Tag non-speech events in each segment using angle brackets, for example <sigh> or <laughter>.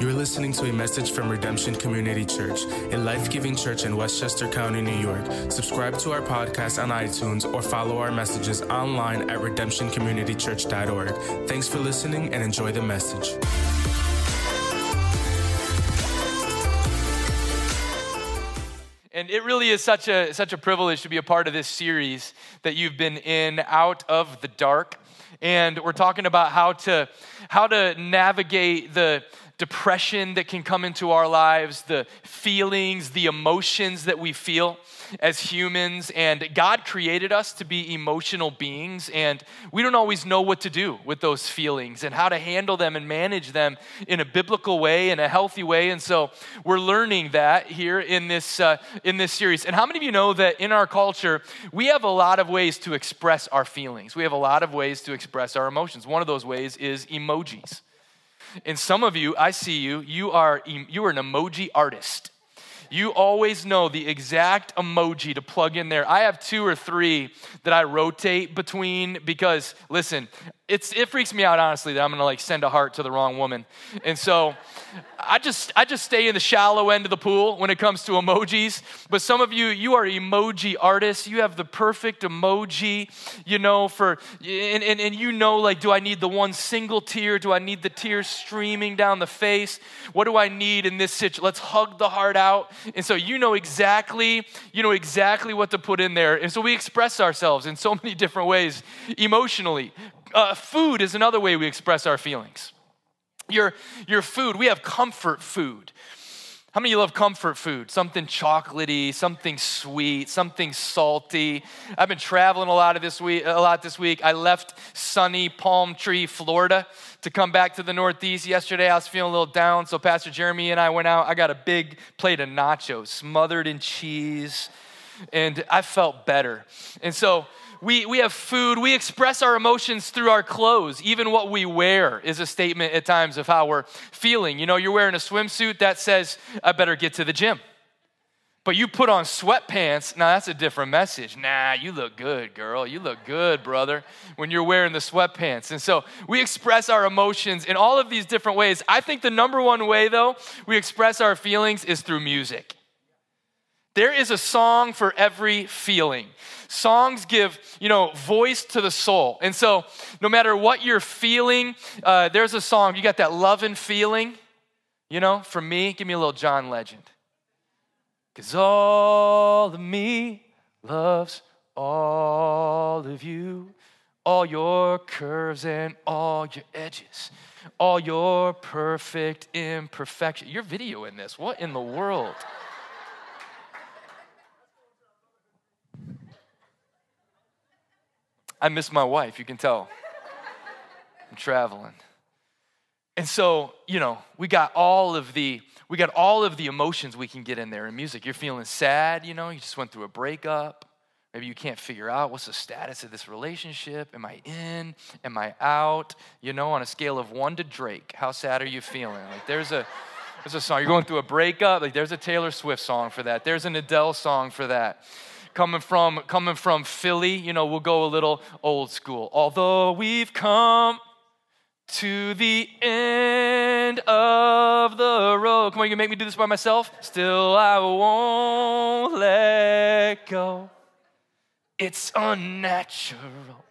You're listening to a message from Redemption Community Church, a life giving church in Westchester County, New York. Subscribe to our podcast on iTunes or follow our messages online at redemptioncommunitychurch.org. Thanks for listening and enjoy the message. And it really is such a, such a privilege to be a part of this series that you've been in, Out of the Dark. And we're talking about how to, how to navigate the, depression that can come into our lives, the feelings, the emotions that we feel as humans. And God created us to be emotional beings, and we don't always know what to do with those feelings and how to handle them and manage them in a biblical way, in a healthy way. And so we're learning that here in this, uh, in this series. And how many of you know that in our culture, we have a lot of ways to express our feelings? We have a lot of ways to express our emotions. One of those ways is emojis. And some of you, I see you, you are, you are an emoji artist. You always know the exact emoji to plug in there. I have two or three that I rotate between because, listen, it's, it freaks me out honestly that I'm gonna like send a heart to the wrong woman. And so I just I just stay in the shallow end of the pool when it comes to emojis. But some of you, you are emoji artists. You have the perfect emoji, you know, for and, and, and you know, like, do I need the one single tear? Do I need the tears streaming down the face? What do I need in this situation? Let's hug the heart out. And so you know exactly, you know exactly what to put in there. And so we express ourselves in so <laughs> many different ways emotionally uh, food is another way we express our feelings. Your, your food, we have comfort food. How many of you love comfort food? Something chocolatey, something sweet, something salty. I've been traveling a lot of this week, a lot this week. I left sunny Palm Tree, Florida, to come back to the Northeast yesterday. I was feeling a little down, so Pastor Jeremy and I went out. I got a big plate of nachos, smothered in cheese, and I felt better. And so we, we have food. We express our emotions through our clothes. Even what we wear is a statement at times of how we're feeling. You know, you're wearing a swimsuit that says, I better get to the gym. But you put on sweatpants, now that's a different message. Nah, you look good, girl. You look good, brother, when you're wearing the sweatpants. And so we express our emotions in all of these different ways. I think the number one way, though, we express our feelings is through music. There is a song for every feeling. Songs give, you know, voice to the soul. And so, no matter what you're feeling, uh, there's a song. You got that love and feeling, you know, for me, give me a little John Legend. Because all of me loves all of you, all your curves and all your edges, all your perfect imperfection. You're videoing this. What in the world? I miss my wife, you can tell. I'm traveling. And so, you know, we got all of the we got all of the emotions we can get in there in music. You're feeling sad, you know, you just went through a breakup. Maybe you can't figure out what's the status of this relationship. Am I in? Am I out? You know, on a scale of one to Drake, how sad are you feeling? Like there's a there's a song. You're going through a breakup, like there's a Taylor Swift song for that. There's an Adele song for that coming from coming from Philly, you know, we'll go a little old school. Although we've come to the end of the road. Come on, you can make me do this by myself? Still I won't let go. It's unnatural.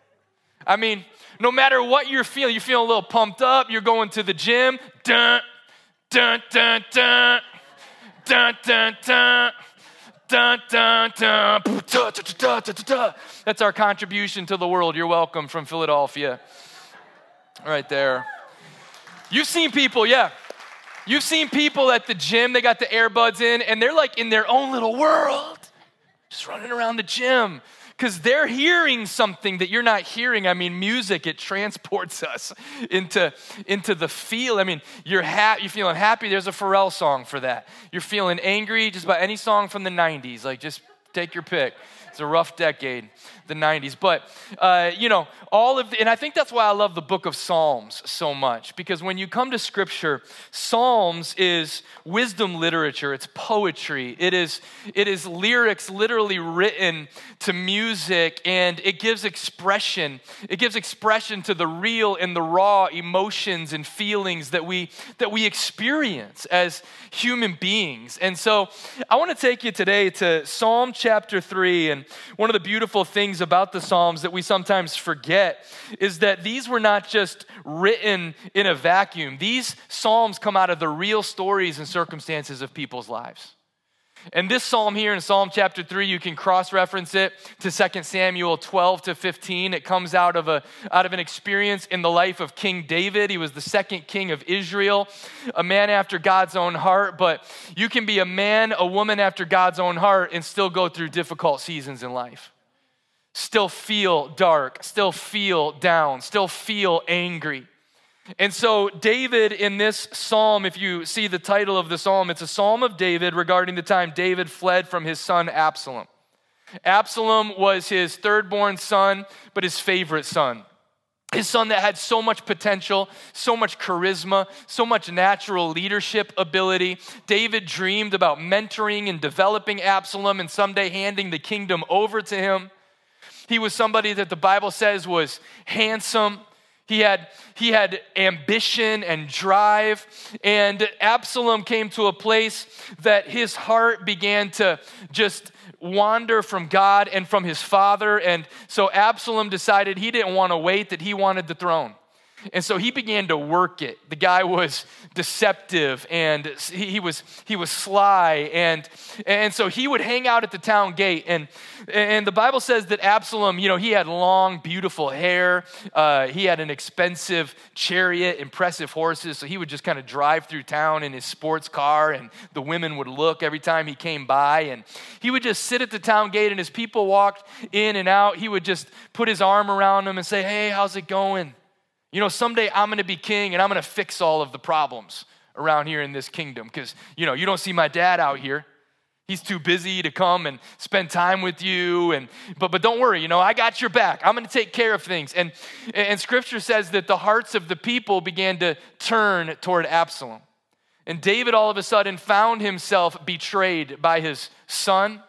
I mean, no matter what you're feeling, you're feeling a little pumped up, you're going to the gym, dun, dun, dun, dun, dun, dun, dun. Dun, dun, dun, That's our contribution to the world. You're welcome from Philadelphia. Right there. You've seen people, yeah. You've seen people at the gym, they got the earbuds in, and they're like in their own little world, just running around the gym because they're hearing something that you're not hearing. I mean, music, it transports <laughs> us into, into the feel. I mean, you're, ha- you're feeling happy, there's a Pharrell song for that. You're feeling angry, just about any song from the 90s. Like, just take your pick. It's a rough decade. The 90s. But, uh, you know, all of, the, and I think that's why I love the book of Psalms so much, because when you come to scripture, Psalms is wisdom literature, it's poetry, it is, it is lyrics literally written to music, and it gives expression. It gives expression to the real and the raw emotions and feelings that we, that we experience as human beings. And so I want to take you today to Psalm chapter 3. And one of the beautiful things about the Psalms that we sometimes forget is that these were not just written in a vacuum, these Psalms come out of the real stories and circumstances of people's lives. And this psalm here in Psalm chapter 3, you can cross reference it to 2 Samuel 12 to 15. It comes out of, a, out of an experience in the life of King David. He was the second king of Israel, a man after God's own heart. But you can be a man, a woman after God's own heart, and still go through difficult seasons in life. Still feel dark, still feel down, still feel angry. And so, David in this psalm, if you see the title of the psalm, it's a psalm of David regarding the time David fled from his son Absalom. Absalom was his third born son, but his favorite son. His son that had so much potential, so much charisma, so much natural leadership ability. David dreamed about mentoring and developing Absalom and someday handing the kingdom over to him. He was somebody that the Bible says was handsome, he had, he had ambition and drive. And Absalom came to a place that his heart began to just wander from God and from his father. And so Absalom decided he didn't want to wait, that he wanted the throne. And so he began to work it. The guy was deceptive and he, was, he was sly. And, and so he would hang out at the town gate. And, and the Bible says that Absalom, you know, he had long, beautiful hair. Uh, he had an expensive chariot, impressive horses. So he would just kind of drive through town in his sports car and the women would look every time he came by. And he would just sit at the town gate and as people walked in and out, he would just put his arm around them and say, Hey, how's it going? You know, someday I'm going to be king and I'm going to fix all of the problems around here in this kingdom because, you know, you don't see my dad out here. He's too busy to come and spend time with you. And but but don't worry, you know, I got your back. I'm gonna take care of things. And and scripture says that the hearts of the people began to turn toward Absalom. And David all of a sudden found himself betrayed by his son,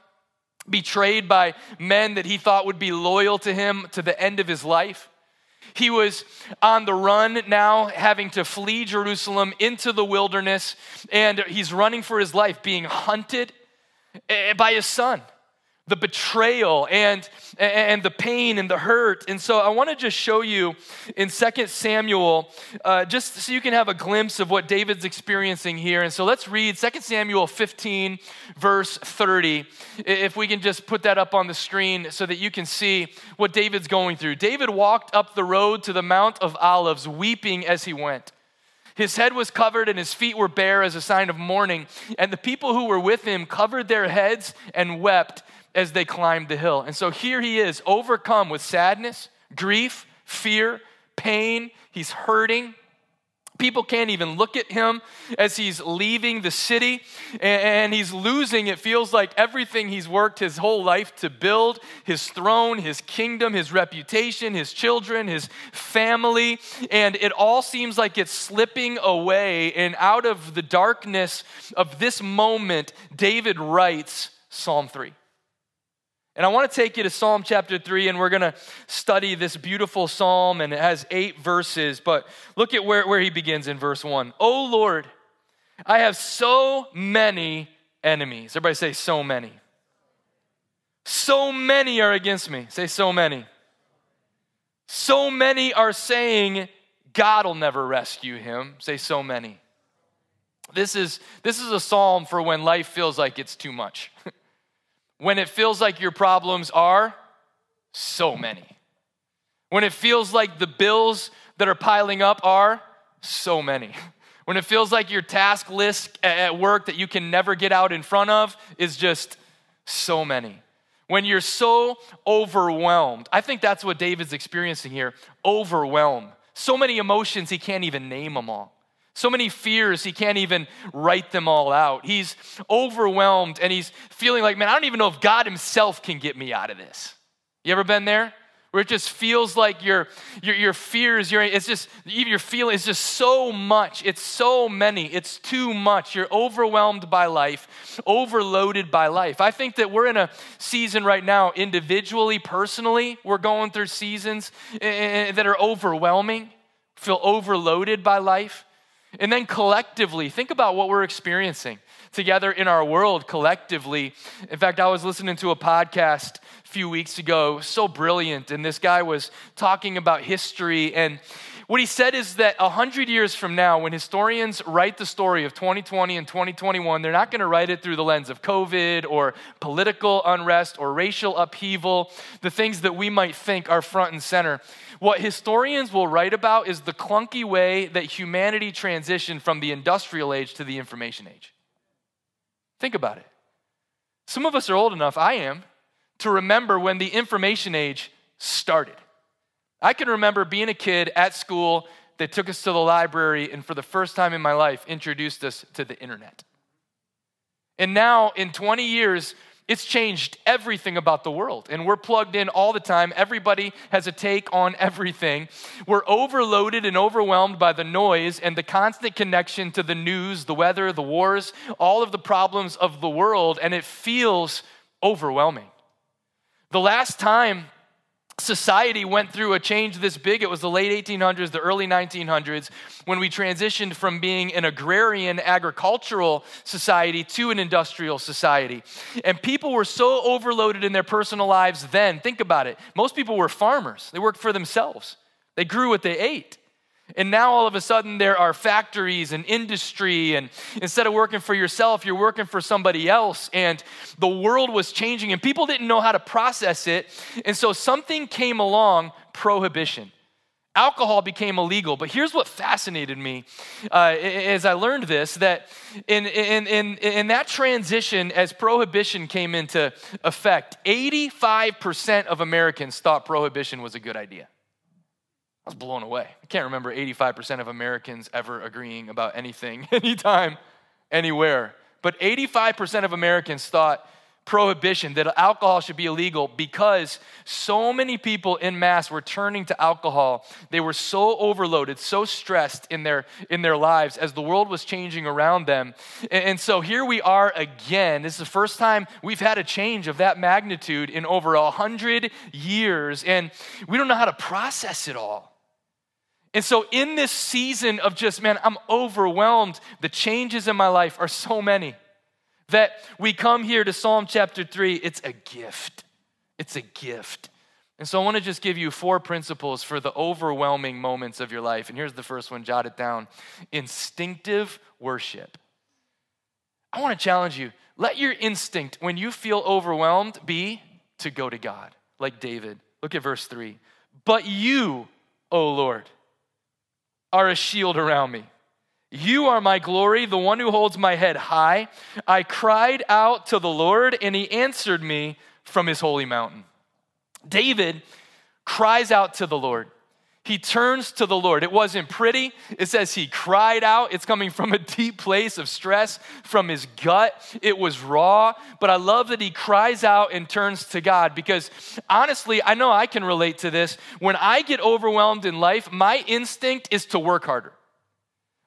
betrayed by men that he thought would be loyal to him to the end of his life. He was on the run now, having to flee Jerusalem into the wilderness, and he's running for his life, being hunted eh, by his son the betrayal and, and the pain and the hurt. And so I want to just show you in 2 Samuel, uh, just so you can have a glimpse of what David's experiencing here. And so let's read 2 Samuel 15, verse 30. If we can just put that up on the screen so that you can see what David's going through. David walked up the road to the Mount of Olives, weeping as he went. His head was covered and his feet were bare as a sign of mourning. And the people who were with him covered their heads and wept as they climbed the hill. And so here he is, overcome with sadness, grief, fear, pain. He's hurting. People can't even look at him as he's leaving the city and he's losing, it feels like everything he's worked his whole life to build his throne, his kingdom, his reputation, his children, his family. And it all seems like it's slipping away. And out of the darkness of this moment, David writes Psalm 3. And I want to take you to Psalm chapter 3, and we're going to study this beautiful psalm, and it has eight verses. But look at where, where he begins in verse 1. Oh Lord, I have so many enemies. Everybody say, so many. So many are against me. Say, so many. So many are saying, God will never rescue him. Say, so many. This is, this is a psalm for when life feels like it's too much. <laughs> when it feels like your problems are so many. When it feels like the bills that are piling up are so many. <laughs> When it feels like your task list at work that you can never get out in front of is just so many. When you're so overwhelmed, I think that's what David's experiencing here overwhelmed. So many emotions, he can't even name them all. So many fears, he can't even write them all out. He's overwhelmed and he's feeling like, man, I don't even know if God himself can get me out of this. You ever been there? Where it just feels like your, your, your fears, your, it's just, even your feeling is just so much. It's so many. It's too much. You're overwhelmed by life, overloaded by life. I think that we're in a season right now, individually, personally, we're going through seasons eh, eh, eh, that are overwhelming, feel overloaded by life. And then collectively, think about what we're experiencing together in our world collectively. In fact, I was listening to a podcast a few weeks ago, so brilliant, and this guy was talking about history and what he said is that 100 years from now, when historians write the story of 2020 and 2021, they're not going to write it through the lens of COVID or political unrest or racial upheaval, the things that we might think are front and center. What historians will write about is the clunky way that humanity transitioned from the industrial age to the information age. Think about it. Some of us are old enough, I am, to remember when the information age started. I can remember being a kid at school that took us to the library and for the first time in my life introduced us to the internet. And now, in 20 years, it's changed everything about the world, and we're plugged in all the time. Everybody has a take on <laughs> everything. We're overloaded and overwhelmed by the noise and the constant connection to the news, the weather, the wars, all of the problems of the world, and it feels overwhelming. The last time society went through a change this big. It was the late 1800s, the early 1900s, when we transitioned from being an agrarian agricultural society to an industrial society. And people were so overloaded in their personal lives then. Think about it. Most people were farmers, they worked for themselves, they grew what they ate. And now all of a sudden there are factories and industry, and instead of working for yourself, you're working for somebody else. And the world was changing, and people didn't know how to process it. And so something came along prohibition. Alcohol became illegal, but here's what fascinated me uh, as I learned this that in, in, in, in that transition, as prohibition came into effect, 85% of Americans thought prohibition was a good idea. Was blown away. I can't remember 85% of Americans ever agreeing about anything, <laughs> anytime, anywhere. But 85% of Americans thought prohibition, that alcohol should be illegal because so many people in mass were turning to alcohol. They were so overloaded, so stressed in their, in their lives as the world was changing around them. And, and so here we are again. This is the first time we've had a change of that magnitude in over a hundred years, and we don't know how to process it all. And so, in this season of just, man, I'm overwhelmed, the changes in my life are so many that we come here to Psalm chapter 3. It's a gift. It's a gift. And so, I want to just give you four principles for the overwhelming moments of your life. And here's the first one jot it down instinctive worship. I want to challenge you let your instinct when you feel overwhelmed be to go to God, like David. Look at verse 3. But you, O Lord, are a shield around me. You are my glory, the one who holds my head high. I cried out to the Lord, and he answered me from his holy mountain. David cries out to the Lord. He turns to the Lord. It wasn't pretty. It says he cried out. It's coming from a deep place of stress from his gut. It was raw. But I love that he cries out and turns to God because honestly, I know I can relate to this. When I get overwhelmed in life, my instinct is to work harder.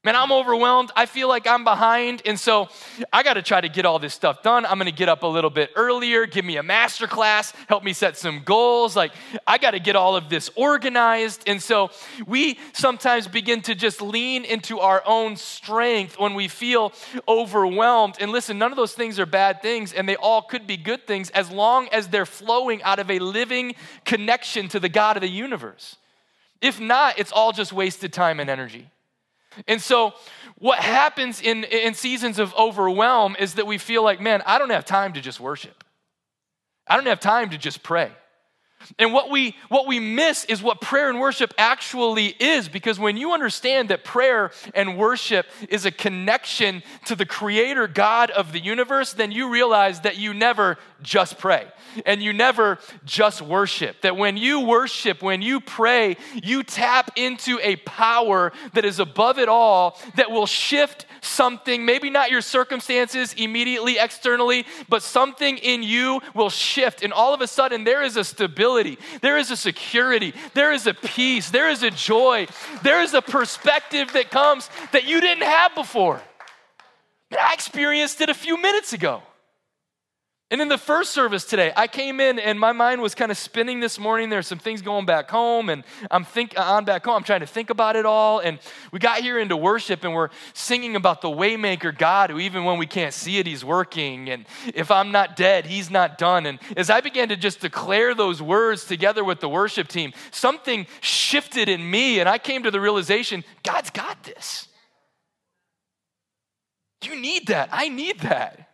Man, I'm overwhelmed. I feel like I'm behind. And so I got to try to get all this stuff done. I'm going to get up a little bit earlier, give me a master class, help me set some goals. Like, I got to get all of this organized. And so we sometimes begin to just lean into our own strength when we feel overwhelmed. And listen, none of those things are bad things, and they all could be good things as long as they're flowing out of a living connection to the God of the universe. If not, it's all just wasted time and energy. And so, what happens in, in seasons of overwhelm is that we feel like, man, I don't have time to just worship. I don't have time to just pray. And what we what we miss is what prayer and worship actually is because when you understand that prayer and worship is a connection to the creator God of the universe, then you realize that you never just pray and you never just worship. That when you worship, when you pray, you tap into a power that is above it all that will shift something, maybe not your circumstances immediately externally, but something in you will shift. And all of a sudden, there is a stability, there is a security, there is a peace, there is a joy, there is a perspective that comes that you didn't have before. I experienced it a few minutes ago. And in the first service today, I came in and my mind was kind of spinning this morning. There's some things going back home, and I'm think on back home. I'm trying to think about it all. And we got here into worship, and we're singing about the waymaker God, who even when we can't see it, He's working. And if I'm not dead, He's not done. And as I began to just declare those words together with the worship team, something shifted in me, and I came to the realization God's got this. You need that. I need that.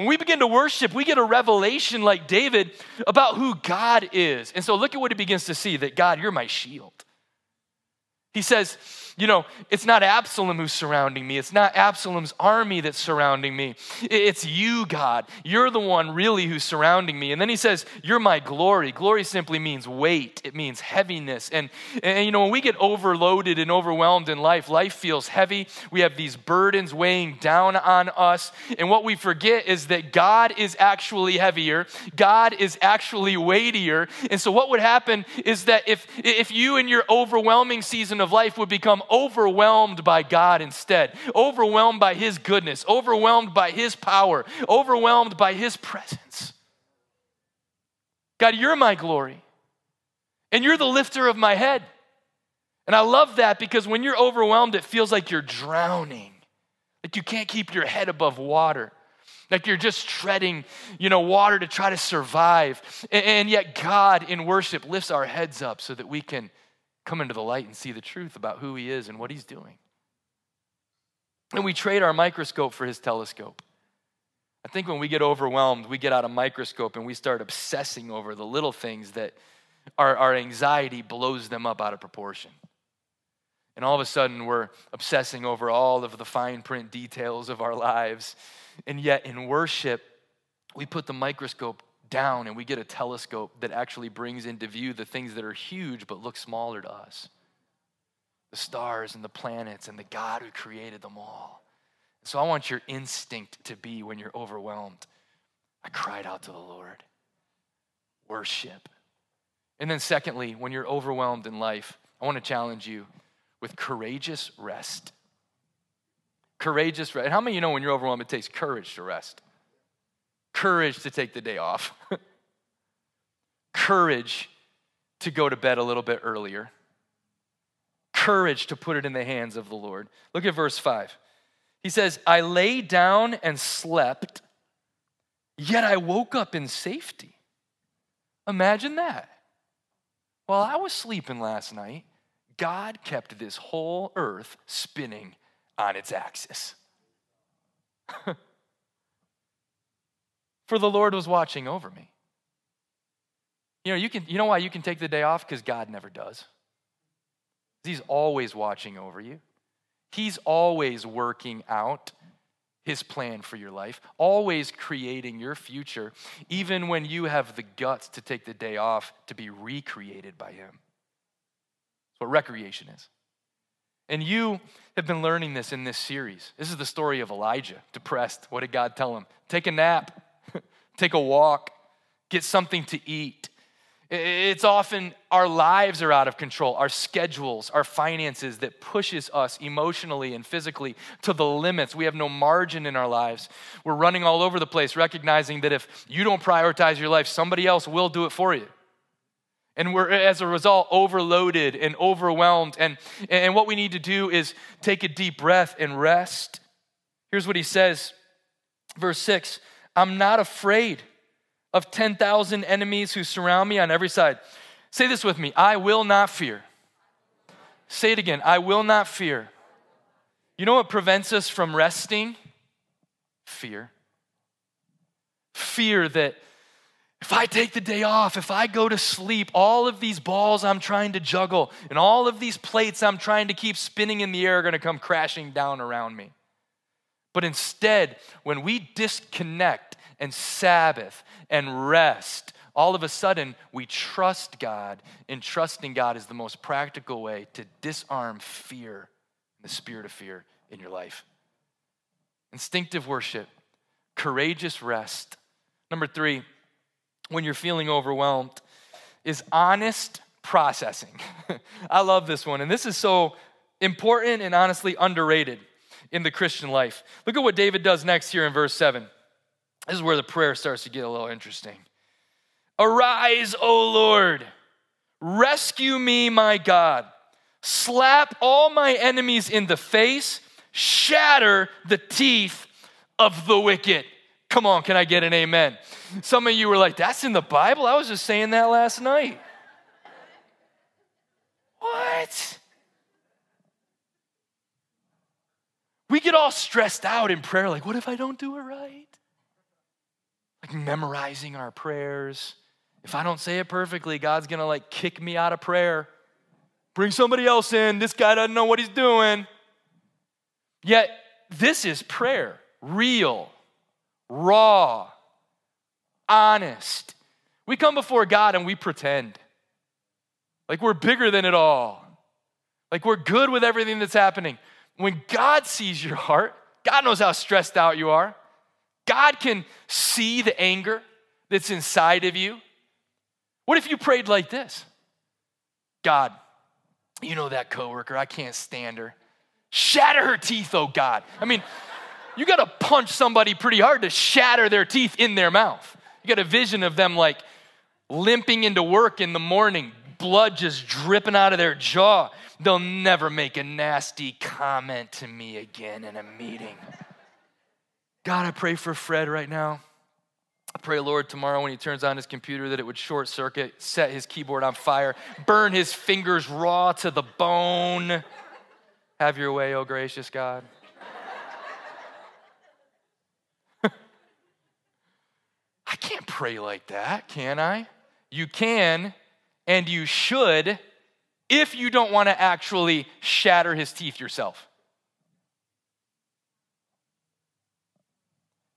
When we begin to worship, we get a revelation like David about who God is. And so look at what he begins to see that God, you're my shield. He says, you know, it's not Absalom who's surrounding me. It's not Absalom's army that's surrounding me. It's you, God. You're the one really who's surrounding me. And then he says, You're my glory. Glory simply means weight, it means heaviness. And, and you know, when we get overloaded and overwhelmed in life, life feels heavy. We have these burdens weighing down on us. And what we forget is that God is actually heavier, God is actually weightier. And so, what would happen is that if, if you in your overwhelming season of life would become overwhelmed by God instead, overwhelmed by His goodness, overwhelmed by His power, overwhelmed by His presence. God, you're my glory, and you're the lifter of my head. And I love that because when you're overwhelmed, it feels like you're drowning, like you can't keep your head above water like you're just treading, you know, water to try to survive. And yet God in worship lifts our heads up so that we can come into the light and see the truth about who he is and what he's doing. And we trade our microscope for his telescope. I think when we get overwhelmed, we get out a microscope and we start obsessing over the little things that our, our anxiety blows them up out of proportion. And all of a sudden, we're obsessing over all of the fine print details of our lives. And yet, in worship, we put the microscope down and we get a telescope that actually brings into view the things that are huge but look smaller to us the stars and the planets and the God who created them all. So I want your instinct to be when you're overwhelmed. I cried out to the Lord. Worship. And then, secondly, when you're overwhelmed in life, I want to challenge you with courageous rest. Courageous rest. How many of you know when you're overwhelmed, it takes courage to rest? Courage to take the day off, <laughs> courage to go to bed a little bit earlier, courage to put it in the hands of the Lord. Look at verse 5. He says, I lay down and slept, yet I woke up in safety. Imagine that. While I was sleeping last night, God kept this whole earth spinning on its axis. <laughs> for the Lord was watching over me. You know, you, can, you know why you can take the day off? Because God never does. He's always watching over you. He's always working out his plan for your life, always creating your future, even when you have the guts to take the day off to be recreated by him. That's what recreation is. And you have been learning this in this series. This is the story of Elijah, depressed. What did God tell him? Take a nap take a walk, get something to eat. It's often our lives are out of control, our schedules, our finances that pushes us emotionally and physically to the limits. We have no margin in our lives. We're running all over the place, recognizing that if you don't prioritize your life, somebody else will do it for you. And we're, as a result, overloaded and overwhelmed. And, and what we need to do is take a deep breath and rest. Here's what he says, verse 6 I'm not afraid of 10,000 enemies who surround me on every side. Say this with me I will not fear. Say it again I will not fear. You know what prevents us from resting? Fear. Fear that if I take the day off, if I go to sleep, all of these balls I'm trying to juggle and all of these plates I'm trying to keep spinning in the air are going to come crashing down around me. But instead, when we disconnect and Sabbath and rest, all of a sudden we trust God, and trusting God is the most practical way to disarm fear, the spirit of fear in your life. instinctive worship, courageous rest. Number three, when you're feeling overwhelmed, is honest processing. <laughs> I love this one. And this is so important and honestly underrated in the Christian life. Look at what David does next here in verse 7. This is where the prayer starts to get a little interesting. Arise, O Lord, rescue me, my God. Slap all my enemies in the face, shatter the teeth of the wicked. Come on, can I get an amen? Some of you were like, that's in the Bible? I was just saying that last night. What? We get all stressed out in prayer, like, what if I don't do it right? Like memorizing our prayers. If I don't say it perfectly, God's gonna like kick me out of prayer. Bring somebody else in. This guy doesn't know what he's doing. Yet, this is prayer real, raw, honest. We come before God and we pretend like we're bigger than it all, like we're good with everything that's happening. When God sees your heart, God knows how stressed out you are. God can see the anger that's inside of you. What if you prayed like this? God, you know that coworker, I can't stand her. Shatter her teeth, oh God. I mean, you got to punch somebody pretty hard to shatter their teeth in their mouth. You got a vision of them like limping into work in the morning, blood just dripping out of their jaw. They'll never make a nasty comment to me again in a meeting. God, I pray for Fred right now. I pray, Lord, tomorrow when he turns on his computer that it would short circuit, set his keyboard on fire, burn his fingers raw to the bone. Have your way, oh gracious God. <laughs> I can't pray like that, can I? You can and you should if you don't want to actually shatter his teeth yourself.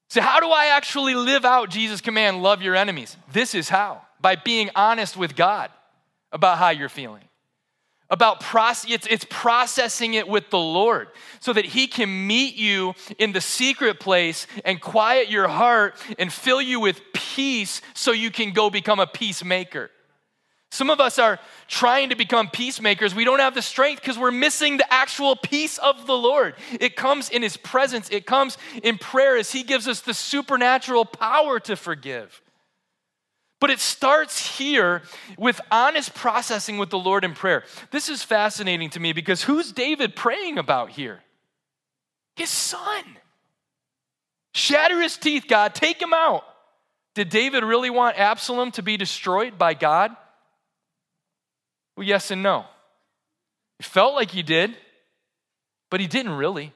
So, how do I actually live out Jesus' command, love your enemies? This is how by being honest with God about how you're feeling. About process, it's, it's processing it with the Lord so that He can meet you in the secret place and quiet your heart and fill you with peace so you can go become a peacemaker. Some of us are trying to become peacemakers. We don't have the strength because we're missing the actual peace of the Lord. It comes in His presence, it comes in prayer as He gives us the supernatural power to forgive. But it starts here with honest processing with the Lord in prayer. This is fascinating to me because who's David praying about here? His son. Shatter his teeth, God, take him out. Did David really want Absalom to be destroyed by God? Well, yes and no. It felt like he did, but he didn't really.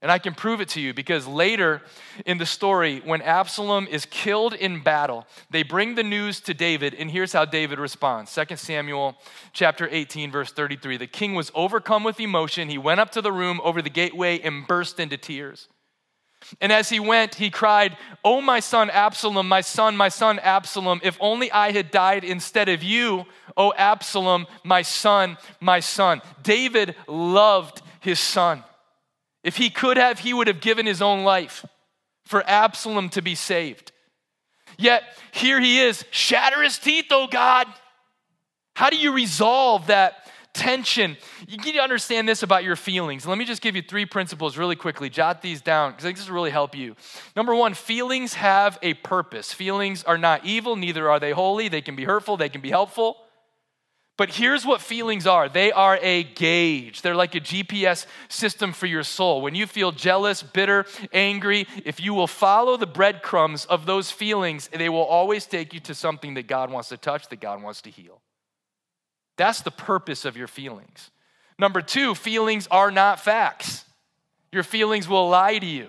And I can prove it to you because later in the story, when Absalom is killed in battle, they bring the news to David, and here's how David responds 2 Samuel chapter 18, verse 33. The king was overcome with emotion. He went up to the room over the gateway and burst into tears. And as he went, he cried, Oh, my son Absalom, my son, my son Absalom, if only I had died instead of you, O Absalom, my son, my son. David loved his son. If he could have, he would have given his own life for Absalom to be saved. Yet here he is, shatter his teeth, oh God. How do you resolve that tension. You need to understand this about your feelings. Let me just give you three principles really quickly. Jot these down because I think this will really help you. Number one, feelings have a purpose. Feelings are not evil, neither are they holy. They can be hurtful, they can be helpful. But here's what feelings are they are a gauge. They're like a GPS system for your soul. When you feel jealous, bitter, angry, if you will follow the breadcrumbs of those feelings, they will always take you to something that God wants to touch, that God wants to heal. That's the purpose of your feelings. Number two, feelings are not facts. Your feelings will lie to you.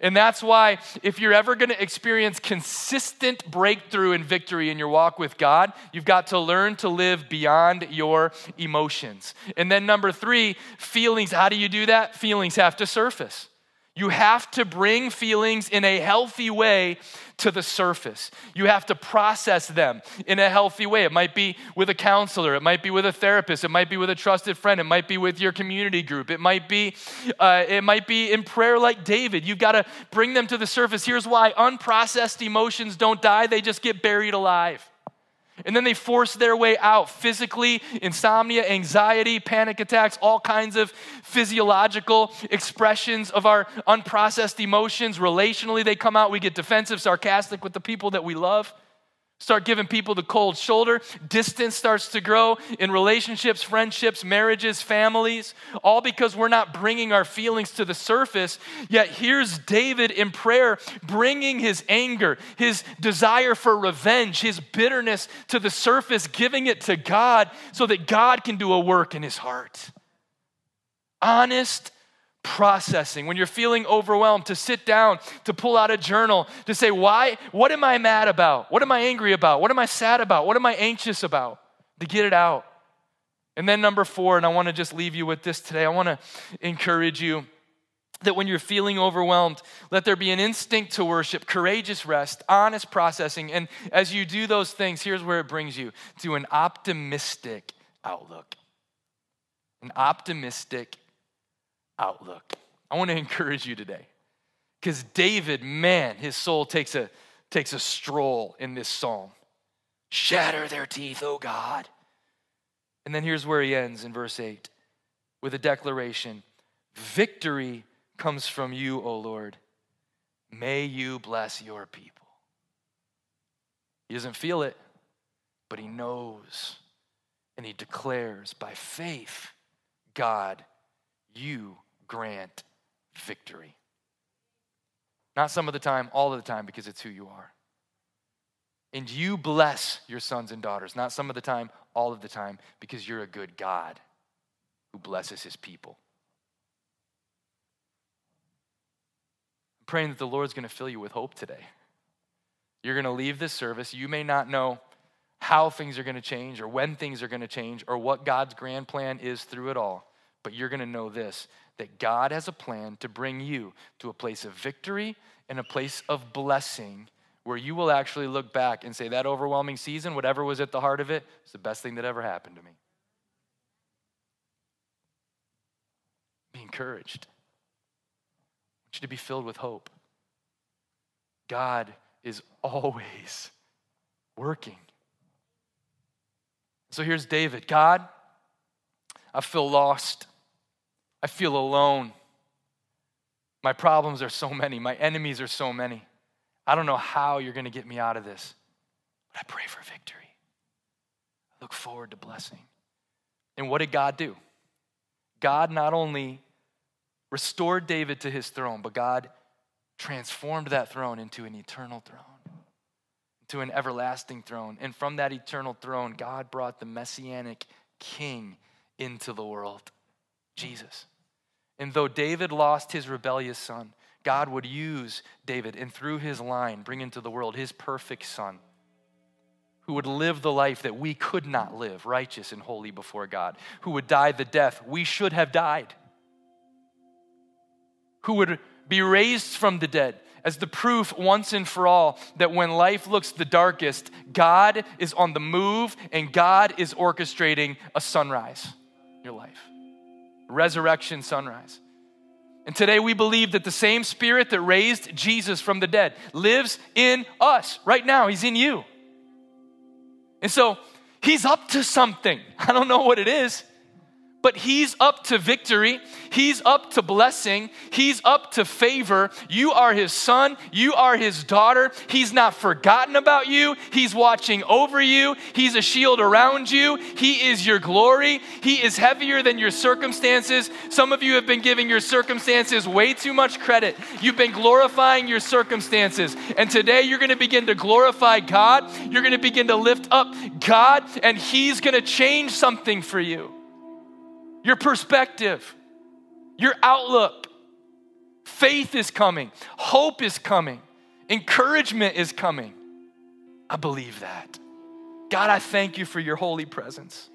And that's why, if you're ever going to experience consistent breakthrough and victory in your walk with God, you've got to learn to live beyond your emotions. And then, number three, feelings. How do you do that? Feelings have to surface. You have to bring feelings in a healthy way to the surface. You have to process them in a healthy way. It might be with a counselor, it might be with a therapist, it might be with a trusted friend, it might be with your community group, it might be, uh, it might be in prayer like David. You've got to bring them to the surface. Here's why unprocessed emotions don't die, they just get buried alive. And then they force their way out physically, insomnia, anxiety, panic attacks, all kinds of physiological expressions of our unprocessed emotions. Relationally, they come out. We get defensive, sarcastic with the people that we love. Start giving people the cold shoulder. Distance starts to grow in relationships, friendships, marriages, families, all because we're not bringing our feelings to the surface. Yet here's David in prayer bringing his anger, his desire for revenge, his bitterness to the surface, giving it to God so that God can do a work in his heart. Honest processing, when you're feeling overwhelmed, to sit down, to pull out a journal, to say, Why? What am I mad about? What am I angry about? What am I sad about? What am I anxious about? To get it out. And then, number four, and I want to just leave you with this today, I want to encourage you that when you're feeling overwhelmed, let there be an instinct to worship, courageous rest, honest processing. And as you do those things, here's where it brings you to an optimistic outlook. An optimistic outlook. I want to <laughs> encourage you today. Because David, man, his soul takes a, takes a stroll in this psalm. Shatter their teeth, O God. And then here's where he ends in verse 8 with a declaration Victory comes from you, O Lord. May you bless your people. He doesn't feel it, but he knows. And he declares by faith, God, you grant victory. Not some of the time, all of the time, because it's who you are. And you bless your sons and daughters, not some of the time, all of the time, because you're a good God who blesses his people. I'm praying that the Lord's going to fill you with hope today. You're going to leave this service. You may not know how things are going to change or when things are going to change or what God's grand plan is through it all, but you're going to know this that God has a plan to bring you to a place of victory and a place of blessing where you will actually look back and say, that overwhelming season, whatever was at the heart of it, is the best thing that ever happened to me. Be encouraged. I want you to be filled with hope. God is always working. So here's David God, I feel lost. I feel alone. My problems are so many. My enemies are so many. I don't know how you're going to get me out of this, but I pray for victory. I look forward to blessing. And what did God do? God not only restored David to his throne, but God transformed that throne into an eternal throne, into an everlasting throne. And from that eternal throne, God brought the messianic king into the world, Jesus. And though David lost his rebellious son, God would use David and through his line bring into the world his perfect son who would live the life that we could not live, righteous and holy before God, who would die the death we should have died, who would be raised from the dead as the proof once and for all that when life looks the darkest, God is on the move and God is orchestrating a sunrise in your life resurrection sunrise. And today we believe that the same spirit that raised Jesus from the dead lives in us right now. He's in you. And so he's up to something. <laughs> I don't know what it is but he's up to victory. He's up to blessing. He's up to favor. You are his son. You are his daughter. He's not forgotten about you. He's watching over you. He's a shield around you. He is your glory. He is heavier than your circumstances. Some of you have been giving your circumstances way too much credit. You've been glorifying your circumstances. And today you're going to begin to glorify God. You're going to begin to lift up God, and he's going to change something for you your perspective, your outlook. Faith is coming, hope is coming, encouragement is coming. I believe that. God, I thank you for your holy presence.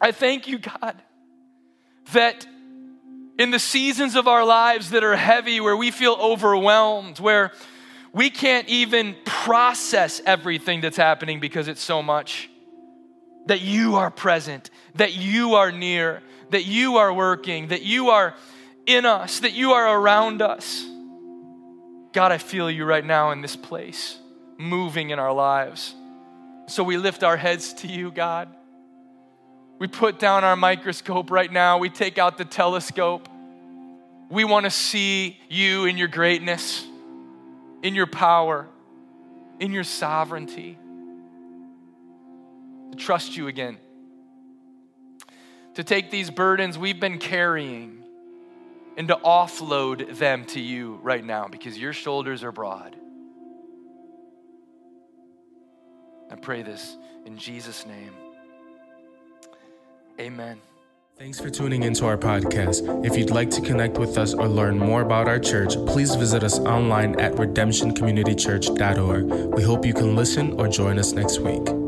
I thank you, God, that In the seasons of our lives that are heavy, where we feel overwhelmed, where we can't even process everything that's happening because it's so much, that you are present, that you are near, that you are working, that you are in us, that you are around us. God, I feel you right now in this place, moving in our lives. So we lift our heads to you, God. We put down our microscope right now, we take out the telescope. We want to see you in your greatness, in your power, in your sovereignty. To trust you again. To take these burdens we've been carrying and to offload them to you right now because your shoulders are broad. I pray this in Jesus' name. Amen. Thanks for tuning into our podcast. If you'd like to connect with us or learn more about our church, please visit us online at redemptioncommunitychurch.org. We hope you can listen or join us next week.